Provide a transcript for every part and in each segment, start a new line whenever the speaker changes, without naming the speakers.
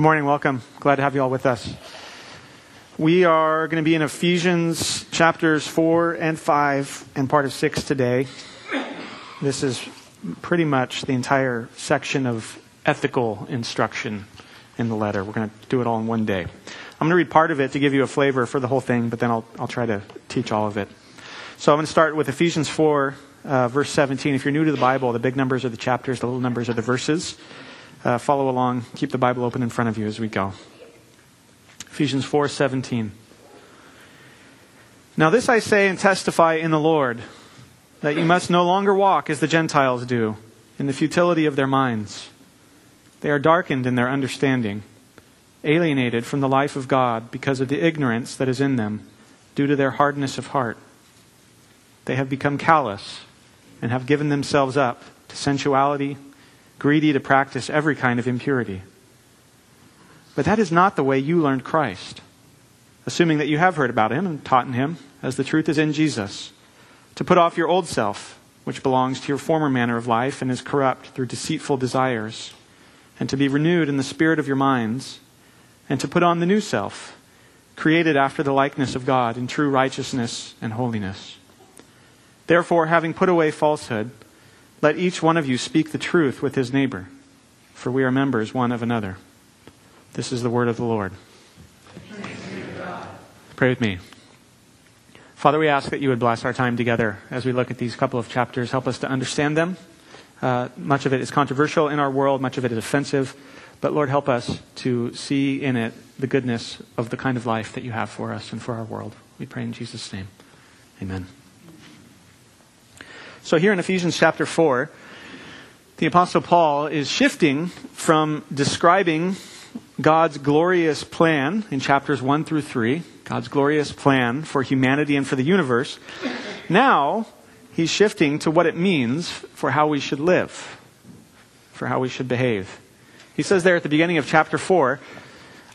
Good morning, welcome. Glad to have you all with us. We are going to be in Ephesians chapters 4 and 5 and part of 6 today. This is pretty much the entire section of ethical instruction in the letter. We're going to do it all in one day. I'm going to read part of it to give you a flavor for the whole thing, but then I'll, I'll try to teach all of it. So I'm going to start with Ephesians 4, uh, verse 17. If you're new to the Bible, the big numbers are the chapters, the little numbers are the verses. Uh, follow along. Keep the Bible open in front of you as we go. Ephesians 4:17. Now this I say and testify in the Lord that you must no longer walk as the Gentiles do in the futility of their minds. They are darkened in their understanding, alienated from the life of God because of the ignorance that is in them due to their hardness of heart. They have become callous and have given themselves up to sensuality greedy to practice every kind of impurity. But that is not the way you learned Christ, assuming that you have heard about him and taught in him, as the truth is in Jesus, to put off your old self, which belongs to your former manner of life and is corrupt through deceitful desires, and to be renewed in the spirit of your minds, and to put on the new self, created after the likeness of God in true righteousness and holiness. Therefore, having put away falsehood, let each one of you speak the truth with his neighbor, for we are members one of another. This is the word of the Lord. Pray with me. Father, we ask that you would bless our time together as we look at these couple of chapters. Help us to understand them. Uh, much of it is controversial in our world, much of it is offensive. But Lord, help us to see in it the goodness of the kind of life that you have for us and for our world. We pray in Jesus' name. Amen. So here in Ephesians chapter 4, the Apostle Paul is shifting from describing God's glorious plan in chapters 1 through 3, God's glorious plan for humanity and for the universe. Now, he's shifting to what it means for how we should live, for how we should behave. He says there at the beginning of chapter 4,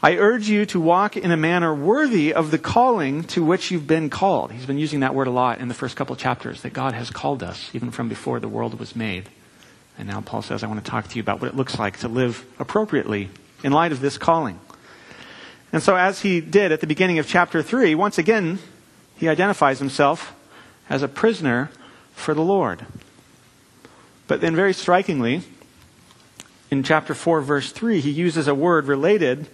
I urge you to walk in a manner worthy of the calling to which you've been called. He's been using that word a lot in the first couple chapters, that God has called us, even from before the world was made. And now Paul says, I want to talk to you about what it looks like to live appropriately in light of this calling. And so, as he did at the beginning of chapter 3, once again, he identifies himself as a prisoner for the Lord. But then, very strikingly, in chapter 4, verse 3, he uses a word related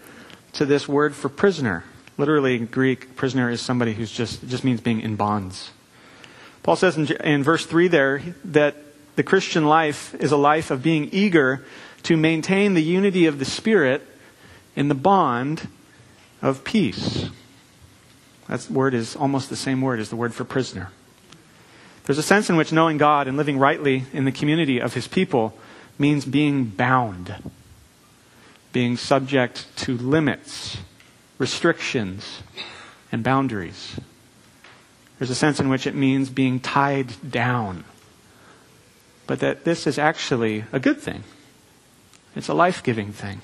to this word for prisoner. Literally, in Greek, prisoner is somebody who's just, just means being in bonds. Paul says in, in verse 3 there that the Christian life is a life of being eager to maintain the unity of the Spirit in the bond of peace. That word is almost the same word as the word for prisoner. There's a sense in which knowing God and living rightly in the community of His people means being bound being subject to limits, restrictions, and boundaries. There's a sense in which it means being tied down. But that this is actually a good thing. It's a life giving thing.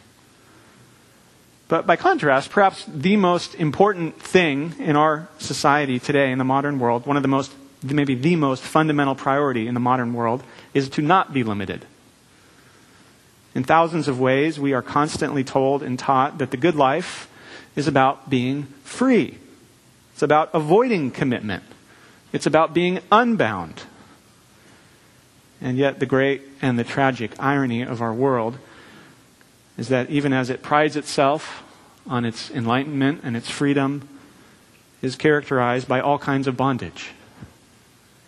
But by contrast, perhaps the most important thing in our society today, in the modern world, one of the most, maybe the most fundamental priority in the modern world, is to not be limited. In thousands of ways, we are constantly told and taught that the good life is about being free. It's about avoiding commitment. It's about being unbound. And yet, the great and the tragic irony of our world is that even as it prides itself on its enlightenment and its freedom, is characterized by all kinds of bondage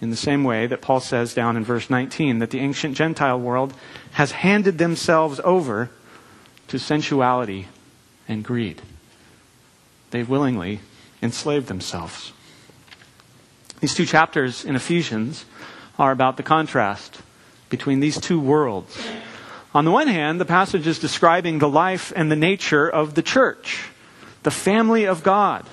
in the same way that Paul says down in verse 19 that the ancient Gentile world has handed themselves over to sensuality and greed. They willingly enslaved themselves. These two chapters in Ephesians are about the contrast between these two worlds. On the one hand, the passage is describing the life and the nature of the church, the family of God,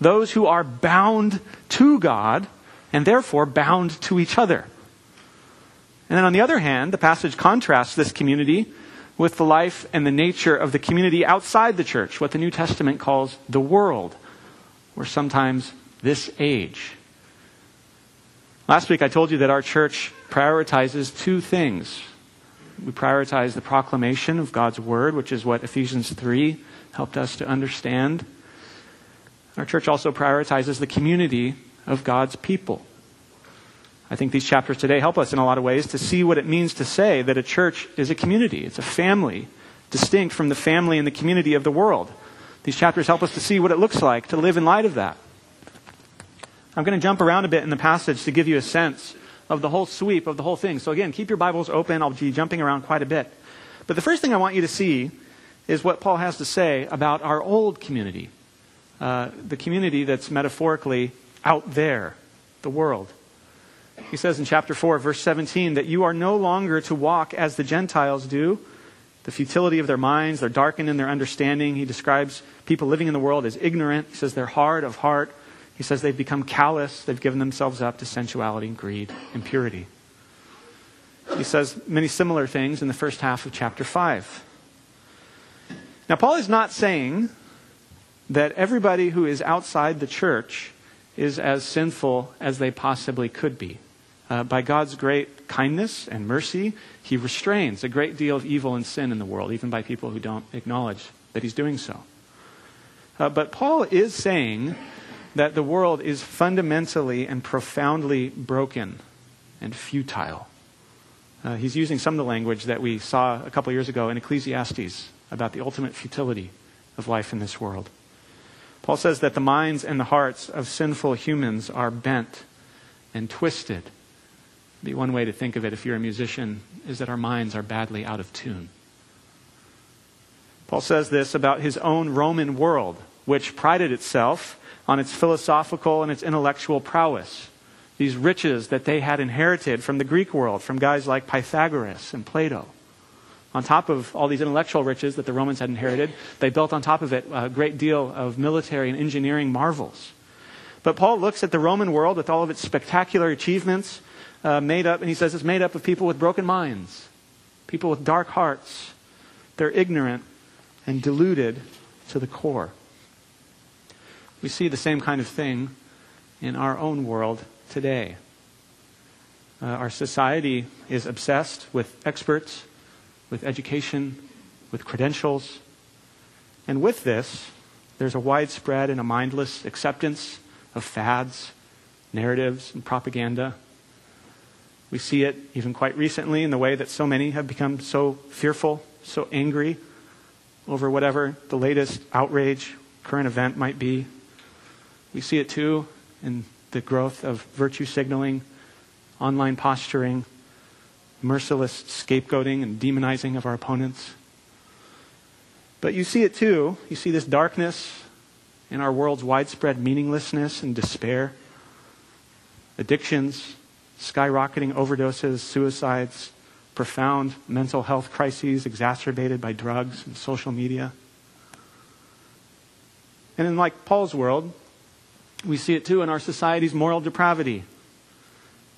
those who are bound to God and therefore bound to each other. And then on the other hand, the passage contrasts this community with the life and the nature of the community outside the church, what the New Testament calls the world, or sometimes this age. Last week I told you that our church prioritizes two things We prioritize the proclamation of God's word, which is what Ephesians 3 helped us to understand. Our church also prioritizes the community of God's people. I think these chapters today help us in a lot of ways to see what it means to say that a church is a community. It's a family, distinct from the family and the community of the world. These chapters help us to see what it looks like to live in light of that. I'm going to jump around a bit in the passage to give you a sense of the whole sweep of the whole thing. So, again, keep your Bibles open. I'll be jumping around quite a bit. But the first thing I want you to see is what Paul has to say about our old community, uh, the community that's metaphorically out there, the world. He says in chapter 4, verse 17, that you are no longer to walk as the Gentiles do, the futility of their minds, they're darkened in their understanding. He describes people living in the world as ignorant. He says they're hard of heart. He says they've become callous. They've given themselves up to sensuality, greed, impurity. He says many similar things in the first half of chapter 5. Now, Paul is not saying that everybody who is outside the church is as sinful as they possibly could be. Uh, by God's great kindness and mercy, He restrains a great deal of evil and sin in the world, even by people who don't acknowledge that He's doing so. Uh, but Paul is saying that the world is fundamentally and profoundly broken and futile. Uh, he's using some of the language that we saw a couple years ago in Ecclesiastes about the ultimate futility of life in this world. Paul says that the minds and the hearts of sinful humans are bent and twisted. Be one way to think of it if you're a musician is that our minds are badly out of tune. Paul says this about his own Roman world, which prided itself on its philosophical and its intellectual prowess. These riches that they had inherited from the Greek world, from guys like Pythagoras and Plato. On top of all these intellectual riches that the Romans had inherited, they built on top of it a great deal of military and engineering marvels. But Paul looks at the Roman world with all of its spectacular achievements uh, made up, and he says it's made up of people with broken minds, people with dark hearts. They're ignorant and deluded to the core. We see the same kind of thing in our own world today. Uh, our society is obsessed with experts, with education, with credentials. And with this, there's a widespread and a mindless acceptance of fads, narratives, and propaganda. We see it even quite recently in the way that so many have become so fearful, so angry over whatever the latest outrage, current event might be. We see it too in the growth of virtue signaling, online posturing, merciless scapegoating and demonizing of our opponents. But you see it too. You see this darkness in our world's widespread meaninglessness and despair, addictions, skyrocketing overdoses, suicides, profound mental health crises exacerbated by drugs and social media. And in like Paul's world, we see it too in our society's moral depravity.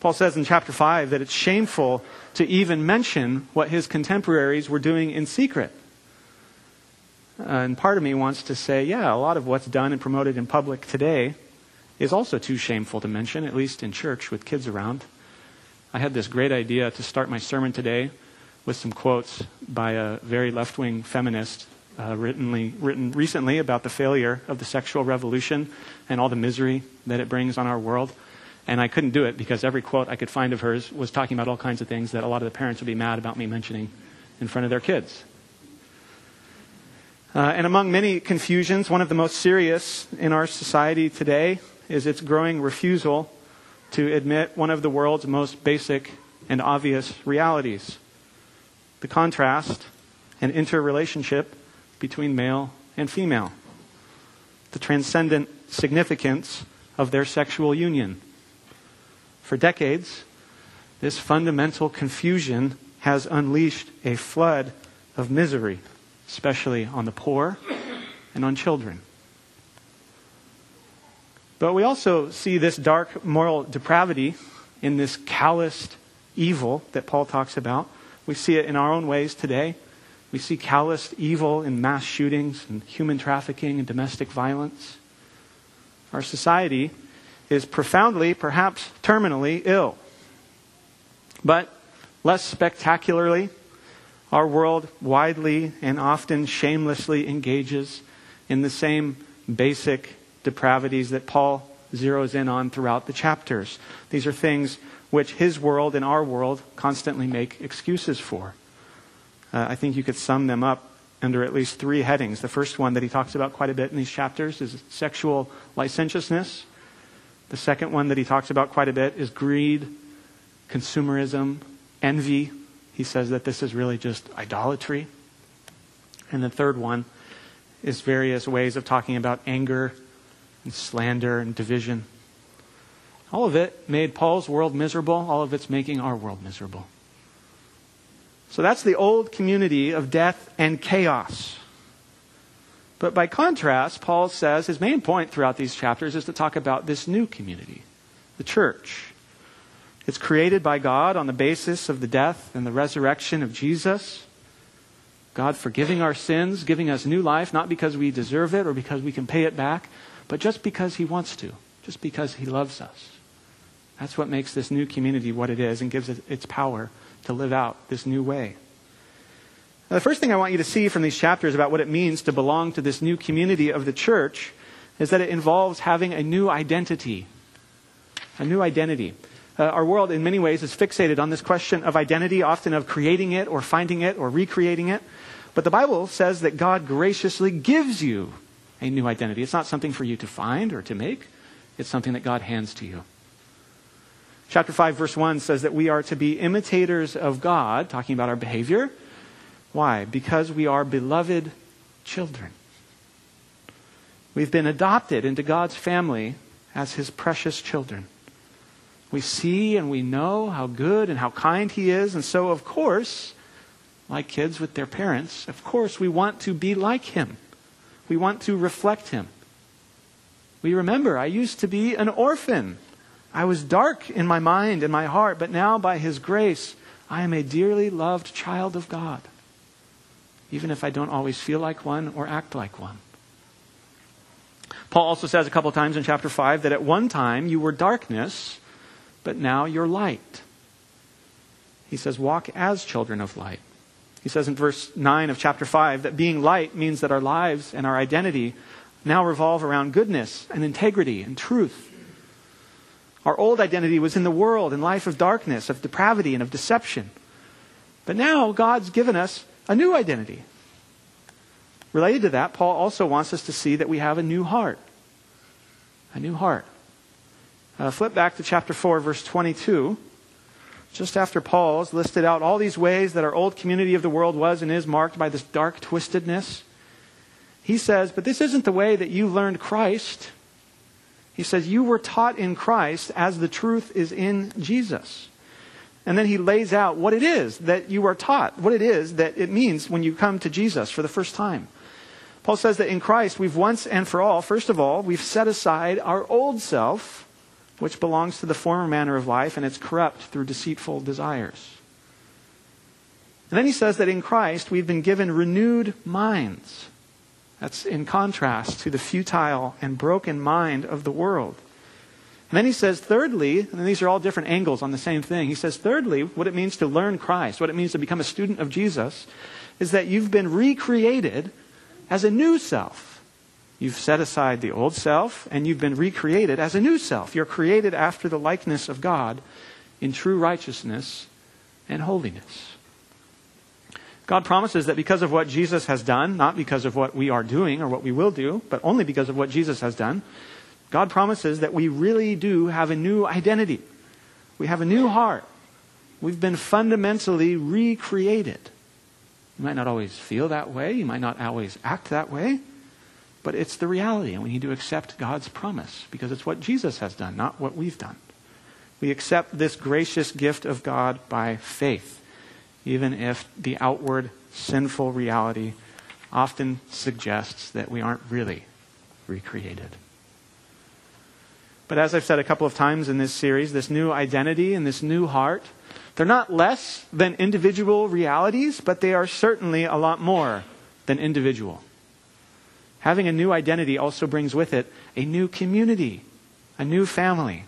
Paul says in chapter 5 that it's shameful to even mention what his contemporaries were doing in secret. Uh, and part of me wants to say, yeah, a lot of what's done and promoted in public today is also too shameful to mention, at least in church with kids around. I had this great idea to start my sermon today with some quotes by a very left wing feminist uh, written, written recently about the failure of the sexual revolution and all the misery that it brings on our world. And I couldn't do it because every quote I could find of hers was talking about all kinds of things that a lot of the parents would be mad about me mentioning in front of their kids. Uh, and among many confusions, one of the most serious in our society today is its growing refusal to admit one of the world's most basic and obvious realities the contrast and interrelationship between male and female, the transcendent significance of their sexual union. For decades, this fundamental confusion has unleashed a flood of misery, especially on the poor and on children. But we also see this dark moral depravity in this calloused evil that Paul talks about. We see it in our own ways today. We see calloused evil in mass shootings and human trafficking and domestic violence. Our society is profoundly, perhaps terminally ill. But less spectacularly Our world widely and often shamelessly engages in the same basic depravities that Paul zeroes in on throughout the chapters. These are things which his world and our world constantly make excuses for. Uh, I think you could sum them up under at least three headings. The first one that he talks about quite a bit in these chapters is sexual licentiousness. The second one that he talks about quite a bit is greed, consumerism, envy. He says that this is really just idolatry. And the third one is various ways of talking about anger and slander and division. All of it made Paul's world miserable. All of it's making our world miserable. So that's the old community of death and chaos. But by contrast, Paul says his main point throughout these chapters is to talk about this new community, the church. It's created by God on the basis of the death and the resurrection of Jesus. God forgiving our sins, giving us new life, not because we deserve it or because we can pay it back, but just because He wants to, just because He loves us. That's what makes this new community what it is and gives it its power to live out this new way. Now, the first thing I want you to see from these chapters about what it means to belong to this new community of the church is that it involves having a new identity. A new identity. Uh, our world, in many ways, is fixated on this question of identity, often of creating it or finding it or recreating it. But the Bible says that God graciously gives you a new identity. It's not something for you to find or to make, it's something that God hands to you. Chapter 5, verse 1 says that we are to be imitators of God, talking about our behavior. Why? Because we are beloved children. We've been adopted into God's family as his precious children. We see and we know how good and how kind he is, and so, of course, like kids with their parents, of course, we want to be like him. We want to reflect him. We remember, I used to be an orphan. I was dark in my mind and my heart, but now by His grace, I am a dearly loved child of God, even if I don't always feel like one or act like one. Paul also says a couple times in chapter 5 that at one time you were darkness, but now you're light. He says, walk as children of light. He says in verse 9 of chapter 5 that being light means that our lives and our identity now revolve around goodness and integrity and truth our old identity was in the world, in life of darkness, of depravity, and of deception. But now God's given us a new identity. Related to that, Paul also wants us to see that we have a new heart. A new heart. Uh, flip back to chapter 4, verse 22. Just after Paul's listed out all these ways that our old community of the world was and is marked by this dark twistedness, he says, But this isn't the way that you learned Christ. He says, You were taught in Christ as the truth is in Jesus. And then he lays out what it is that you are taught, what it is that it means when you come to Jesus for the first time. Paul says that in Christ, we've once and for all, first of all, we've set aside our old self, which belongs to the former manner of life, and it's corrupt through deceitful desires. And then he says that in Christ, we've been given renewed minds. That's in contrast to the futile and broken mind of the world. And then he says, thirdly, and these are all different angles on the same thing. He says, thirdly, what it means to learn Christ, what it means to become a student of Jesus, is that you've been recreated as a new self. You've set aside the old self and you've been recreated as a new self. You're created after the likeness of God in true righteousness and holiness. God promises that because of what Jesus has done, not because of what we are doing or what we will do, but only because of what Jesus has done, God promises that we really do have a new identity. We have a new heart. We've been fundamentally recreated. You might not always feel that way, you might not always act that way, but it's the reality, and we need to accept God's promise because it's what Jesus has done, not what we've done. We accept this gracious gift of God by faith even if the outward sinful reality often suggests that we aren't really recreated. But as I've said a couple of times in this series, this new identity and this new heart, they're not less than individual realities, but they are certainly a lot more than individual. Having a new identity also brings with it a new community, a new family.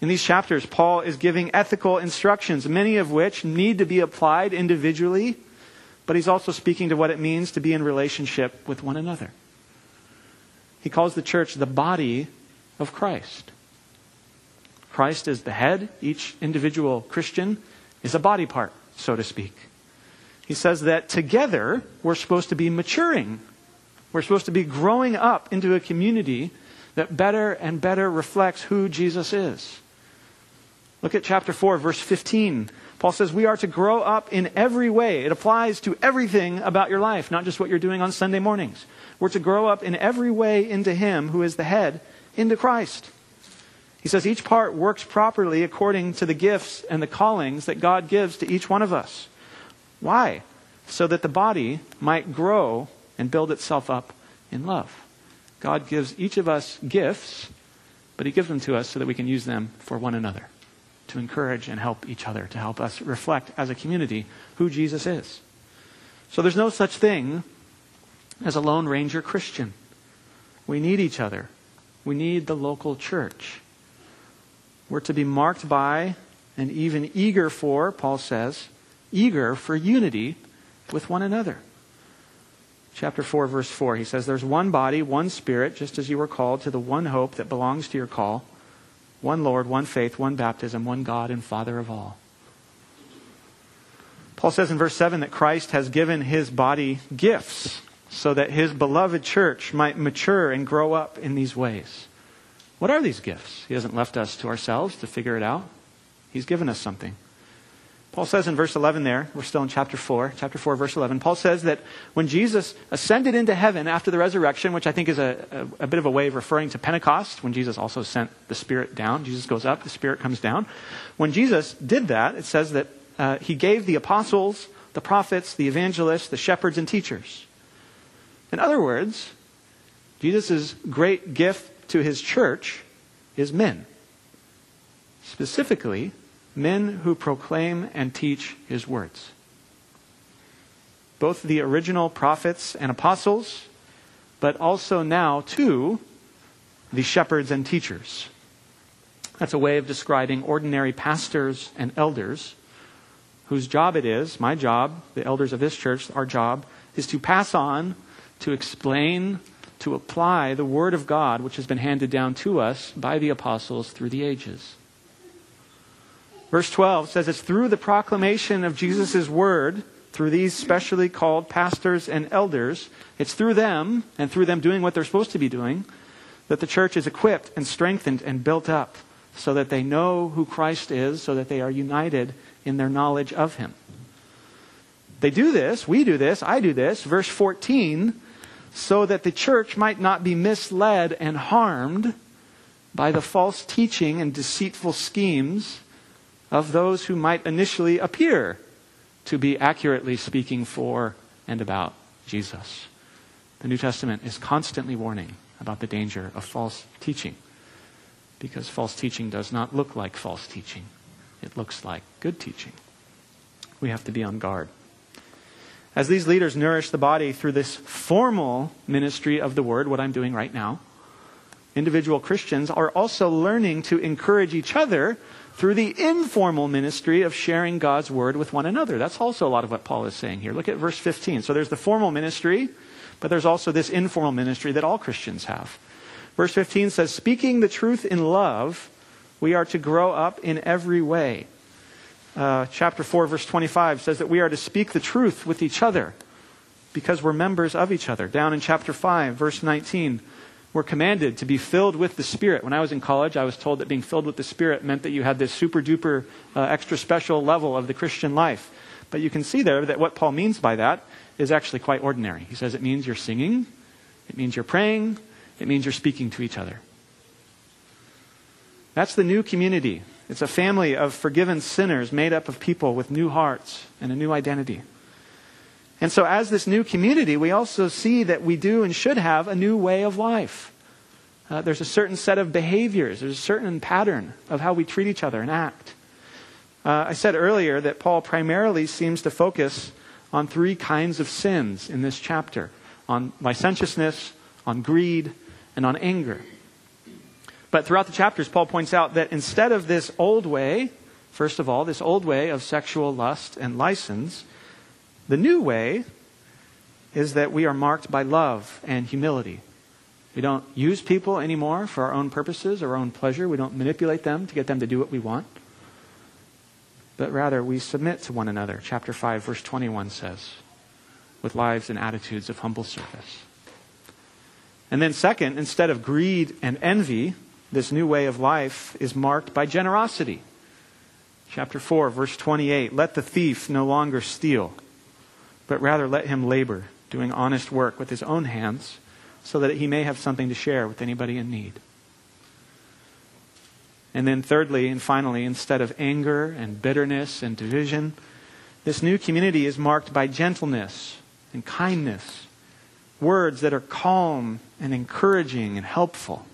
In these chapters, Paul is giving ethical instructions, many of which need to be applied individually, but he's also speaking to what it means to be in relationship with one another. He calls the church the body of Christ. Christ is the head. Each individual Christian is a body part, so to speak. He says that together we're supposed to be maturing. We're supposed to be growing up into a community that better and better reflects who Jesus is. Look at chapter 4, verse 15. Paul says we are to grow up in every way. It applies to everything about your life, not just what you're doing on Sunday mornings. We're to grow up in every way into Him who is the head, into Christ. He says each part works properly according to the gifts and the callings that God gives to each one of us. Why? So that the body might grow and build itself up in love. God gives each of us gifts, but He gives them to us so that we can use them for one another to encourage and help each other, to help us reflect as a community who Jesus is. So there's no such thing as a Lone Ranger Christian. We need each other. We need the local church. We're to be marked by and even eager for, Paul says, eager for unity with one another. Chapter 4, verse 4, he says, There's one body, one spirit, just as you were called to the one hope that belongs to your call one Lord, one faith, one baptism, one God and Father of all. Paul says in verse 7 that Christ has given his body gifts so that his beloved church might mature and grow up in these ways. What are these gifts? He hasn't left us to ourselves to figure it out. He's given us something. Paul says in verse 11 there, we're still in chapter 4, chapter 4, verse 11. Paul says that when Jesus ascended into heaven after the resurrection, which I think is a, a, a, bit of a way of referring to Pentecost, when Jesus also sent the Spirit down, Jesus goes up, the Spirit comes down. When Jesus did that, it says that uh, he gave the apostles, the prophets, the evangelists, the shepherds, and teachers. In other words, Jesus' great gift to his church is men. Specifically, men who proclaim and teach his words. Both the original prophets and apostles, but also now, too, the shepherds and teachers. That's a way of describing ordinary pastors and elders whose job it is, my job, the elders of this church, our job, is to pass on, to explain, to apply the Word of God, which has been handed down to us by the apostles through the ages. Verse 12 says it's through the proclamation of Jesus' word, through these specially called pastors and elders, it's through them and through them doing what they're supposed to be doing that the church is equipped and strengthened and built up so that they know who Christ is, so that they are united in their knowledge of him. They do this, we do this, I do this, verse 14, so that the church might not be misled and harmed by the false teaching and deceitful schemes of those who might initially appear to be accurately speaking for and about Jesus. The New Testament is constantly warning about the danger of false teaching because false teaching does not look like false teaching, it looks like good teaching. We have to be on guard. As these leaders nourish the body through this formal ministry of the word, what I'm doing right now, individual Christians are also learning to encourage each other through the informal ministry of sharing God's word with one another. That's also a lot of what Paul is saying here. Look at verse 15. So there's the formal ministry, but there's also this informal ministry that all Christians have. Verse 15 says, Speaking the truth in love, we are to grow up in every way. Uh, chapter 4, verse 25 says that we are to speak the truth with each other because we're members of each other. Down in chapter 5, verse 19, we're commanded to be filled with the Spirit. When I was in college, I was told that being filled with the Spirit meant that you had this super duper uh, extra special level of the Christian life. But you can see there that what Paul means by that is actually quite ordinary. He says it means you're singing, it means you're praying, it means you're speaking to each other. That's the new community. It's a family of forgiven sinners made up of people with new hearts and a new identity. And so, as this new community, we also see that we do and should have a new way of life. Uh, there's a certain set of behaviors, there's a certain pattern of how we treat each other and act. Uh, I said earlier that Paul primarily seems to focus on three kinds of sins in this chapter on licentiousness, on greed, and on anger. But throughout the chapters, Paul points out that instead of this old way, first of all, this old way of sexual lust and license, the new way is that we are marked by love and humility. We don't use people anymore for our own purposes, our own pleasure. We don't manipulate them to get them to do what we want. But rather, we submit to one another. Chapter 5, verse 21 says, with lives and attitudes of humble service. And then, second, instead of greed and envy, this new way of life is marked by generosity. Chapter 4, verse 28 Let the thief no longer steal, but rather let him labor, doing honest work with his own hands, so that he may have something to share with anybody in need. And then, thirdly and finally, instead of anger and bitterness and division, this new community is marked by gentleness and kindness, words that are calm and encouraging and helpful.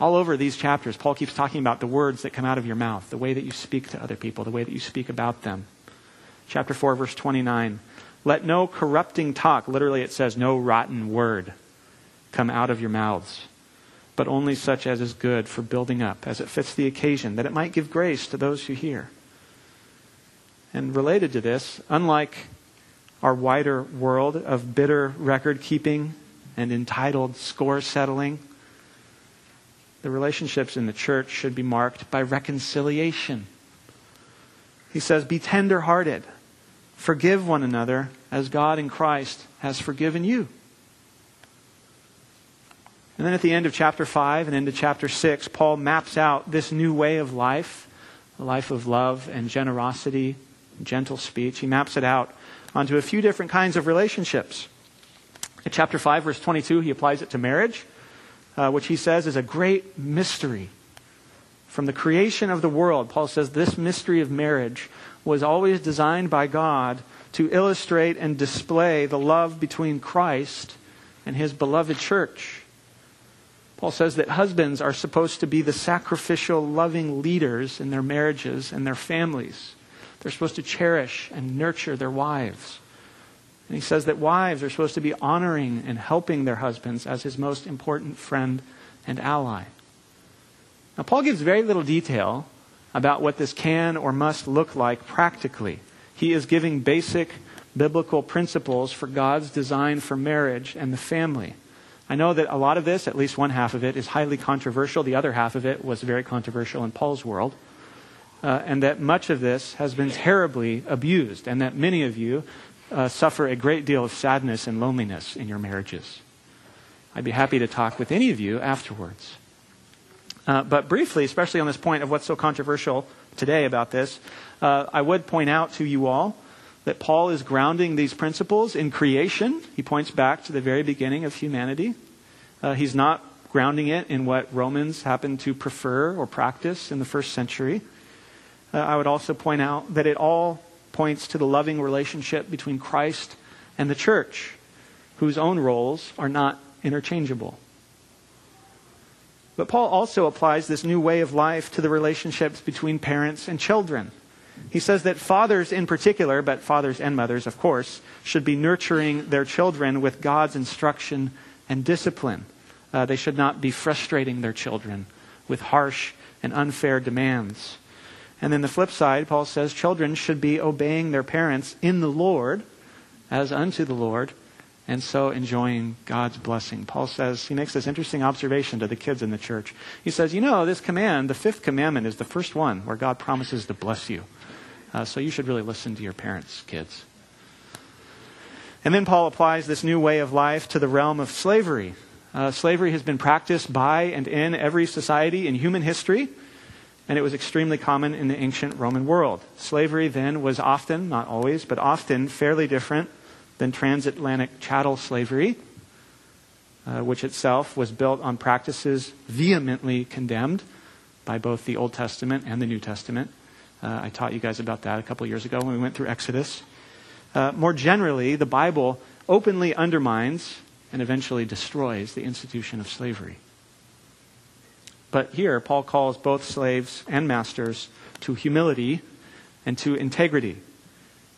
All over these chapters, Paul keeps talking about the words that come out of your mouth, the way that you speak to other people, the way that you speak about them. Chapter 4, verse 29. Let no corrupting talk, literally it says, no rotten word, come out of your mouths, but only such as is good for building up, as it fits the occasion, that it might give grace to those who hear. And related to this, unlike our wider world of bitter record keeping and entitled score settling, the relationships in the church should be marked by reconciliation. He says, Be tender hearted, forgive one another as God in Christ has forgiven you. And then at the end of chapter 5 and into chapter 6, Paul maps out this new way of life, a life of love and generosity, gentle speech. He maps it out onto a few different kinds of relationships. In chapter 5, verse 22, he applies it to marriage uh, which he says is a great mystery. From the creation of the world, Paul says this mystery of marriage was always designed by God to illustrate and display the love between Christ and his beloved church. Paul says that husbands are supposed to be the sacrificial, loving leaders in their marriages and their families. They're supposed to cherish and nurture their wives. And he says that wives are supposed to be honoring and helping their husbands as his most important friend and ally. Now, Paul gives very little detail about what this can or must look like practically. He is giving basic biblical principles for God's design for marriage and the family. I know that a lot of this, at least one half of it, is highly controversial. The other half of it was very controversial in Paul's world. Uh, and that much of this has been terribly abused, and that many of you uh, suffer a great deal of sadness and loneliness in your marriages. I'd be happy to talk with any of you afterwards. Uh, but briefly, especially on this point of what's so controversial today about this, uh, I would point out to you all that Paul is grounding these principles in creation. He points back to the very beginning of humanity. Uh, he's not grounding it in what Romans happen to prefer or practice in the first century. Uh, I would also point out that it all points to the loving relationship between Christ and the church, whose own roles are not interchangeable. But Paul also applies this new way of life to the relationships between parents and children. He says that fathers in particular, but fathers and mothers, of course, should be nurturing their children with God's instruction and discipline. Uh, they should not be frustrating their children with harsh and unfair demands. And then the flip side, Paul says children should be obeying their parents in the Lord as unto the Lord, and so enjoying God's blessing. Paul says, he makes this interesting observation to the kids in the church. He says, You know, this command, the fifth commandment, is the first one where God promises to bless you. Uh, so you should really listen to your parents, kids. And then Paul applies this new way of life to the realm of slavery. Uh, slavery has been practiced by and in every society in human history and it was extremely common in the ancient Roman world. Slavery then was often, not always, but often fairly different than transatlantic chattel slavery, uh, which itself was built on practices vehemently condemned by both the Old Testament and the New Testament. Uh, I taught you guys about that a couple years ago when we went through Exodus. Uh, more generally, the Bible openly undermines and eventually destroys the institution of slavery. But here, Paul calls both slaves and masters to humility and to integrity.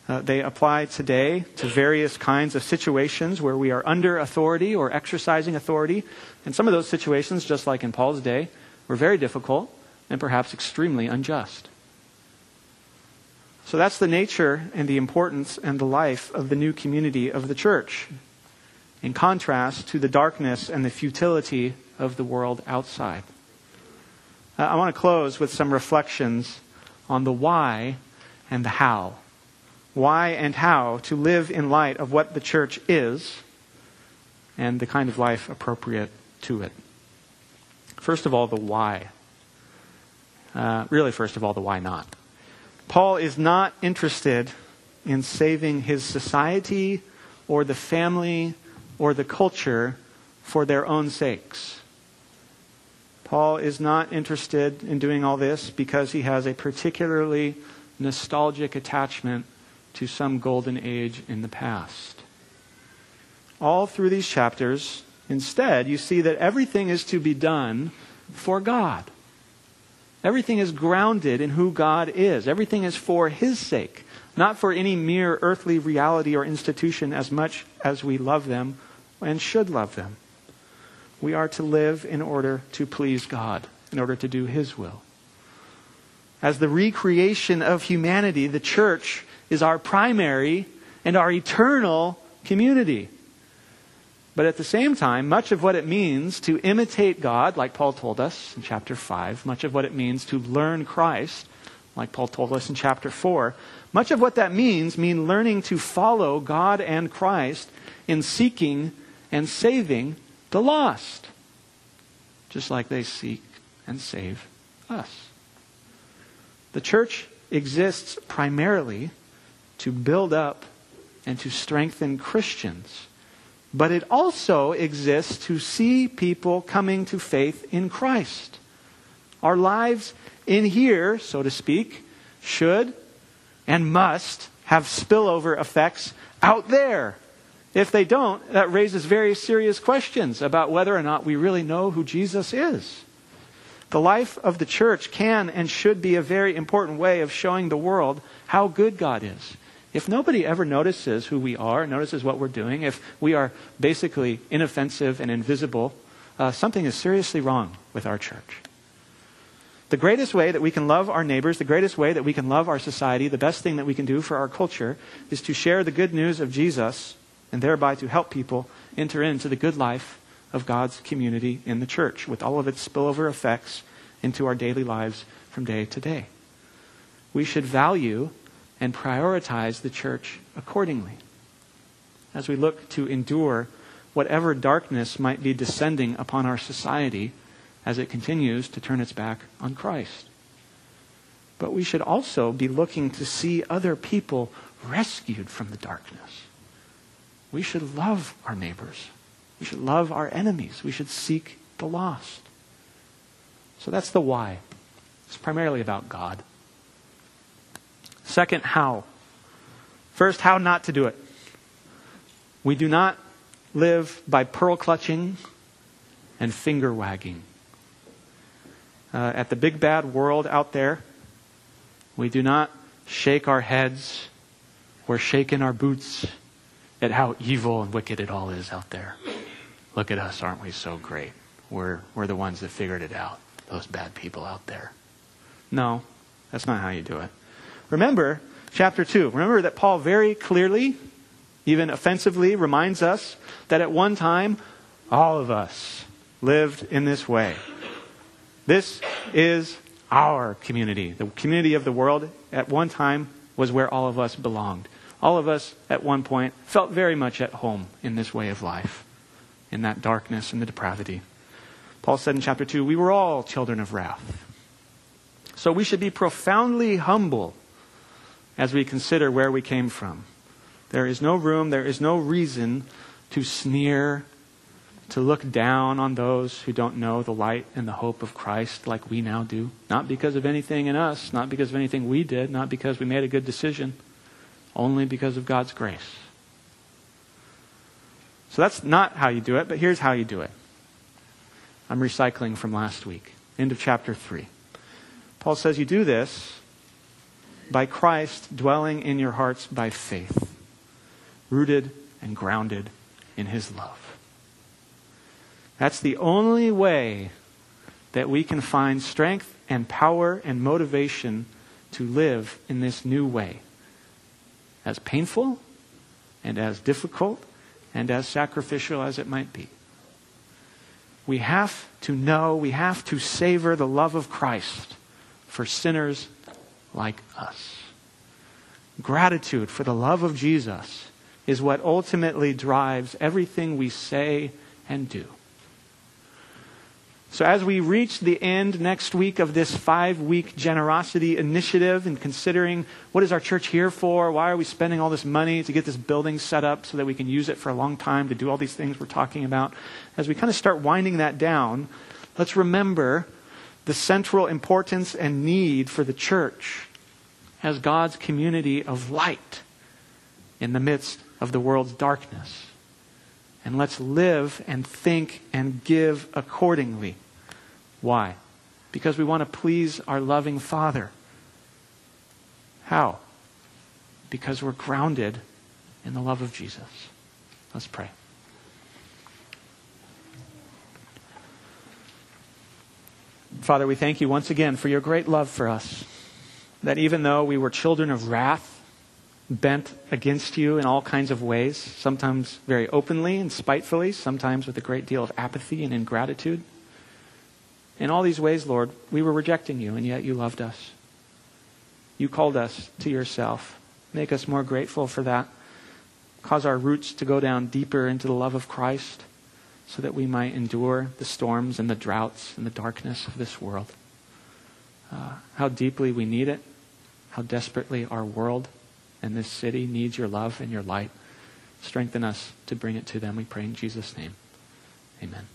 Uh, they apply today to various kinds of situations where we are under authority or exercising authority. And some of those situations, just like in Paul's day, were very difficult and perhaps extremely unjust. So that's the nature and the importance and the life of the new community of the church, in contrast to the darkness and the futility of the world outside. Uh, I want to close with some reflections on the why and the how. Why and how to live in light of what the church is and the kind of life appropriate to it. First of all, the why. Uh, really, first of all, the why not. Paul is not interested in saving his society or the family or the culture for their own sakes. Paul is not interested in doing all this because he has a particularly nostalgic attachment to some golden age in the past. All through these chapters, instead, you see that everything is to be done for God. Everything is grounded in who God is. Everything is for His sake, not for any mere earthly reality or institution as much as we love them and should love them. We are to live in order to please God, in order to do His will. As the recreation of humanity, the church is our primary and our eternal community. But at the same time, much of what it means to imitate God, like Paul told us in chapter 5, much of what it means to learn Christ, like Paul told us in chapter 4, much of what that means mean learning to follow God and Christ in seeking and saving the lost, just like they seek and save us. The church exists primarily to build up and to strengthen Christians but it also exists to see people coming to faith in Christ. Our lives in here, so to speak, should and must have spillover effects out there. If they don't, that raises very serious questions about whether or not we really know who Jesus is. The life of the church can and should be a very important way of showing the world how good God is if nobody ever notices who we are, notices what we're doing, if we are basically inoffensive and invisible, uh, something is seriously wrong with our church. The greatest way that we can love our neighbors, the greatest way that we can love our society, the best thing that we can do for our culture is to share the good news of Jesus and thereby to help people enter into the good life of God's community in the church with all of its spillover effects into our daily lives from day to day. We should value and prioritize the church accordingly. As we look to endure whatever darkness might be descending upon our society as it continues to turn its back on Christ. But we should also be looking to see other people rescued from the darkness. We should love our neighbors. We should love our enemies. We should seek the lost. So that's the why. It's primarily about God. Second, how. First, how not to do it. We do not live by pearl clutching and finger wagging. Uh, at the big bad world out there, we do not shake our heads or shake in our boots at how evil and wicked it all is out there. Look at us, aren't we so great? We're, we're the ones that figured it out, those bad people out there. No, that's not how you do it. Remember, chapter 2. Remember that Paul very clearly, even offensively, reminds us that at one time, all of us lived in this way. This is our community. The community of the world at one time was where all of us belonged. All of us at one point felt very much at home in this way of life, in that darkness and the depravity. Paul said in chapter 2, we were all children of wrath. So we should be profoundly humble as we consider where we came from. There is no room, there is no reason to sneer, to look down on those who don't know the light and the hope of Christ like we now do. Not because of anything in us, not because of anything we did, not because we made a good decision, only because of God's grace. So that's not how you do it, but here's how you do it. I'm recycling from last week, end of chapter 3. Paul says you do this by Christ dwelling in your hearts by faith, rooted and grounded in his love. That's the only way that we can find strength and power and motivation to live in this new way. As painful and as difficult and as sacrificial as it might be. We have to know, we have to savor the love of Christ for sinners like us. Gratitude for the love of Jesus is what ultimately drives everything we say and do. So, as we reach the end next week of this five week generosity initiative and considering what is our church here for, why are we spending all this money to get this building set up so that we can use it for a long time to do all these things we're talking about, as we kind of start winding that down, let's remember the central importance and need for the church as God's community of light in the midst of the world's darkness. And let's live and think and give accordingly. Why? Because we want to please our loving Father. How? Because we're grounded in the love of Jesus. Let's pray. Father, we thank you once again for your great love for us. That even though we were children of wrath, bent against you in all kinds of ways, sometimes very openly and spitefully, sometimes with a great deal of apathy and ingratitude. In all these ways, Lord, we were rejecting you, and yet you loved us. You called us to yourself. Make us more grateful for that. Cause our roots to go down deeper into the love of Christ so that we might endure the storms and the droughts and the darkness of this world. Uh, how deeply we need it, how desperately our world and this city needs your love and your light. Strengthen us to bring it to them, we pray in Jesus' name. Amen.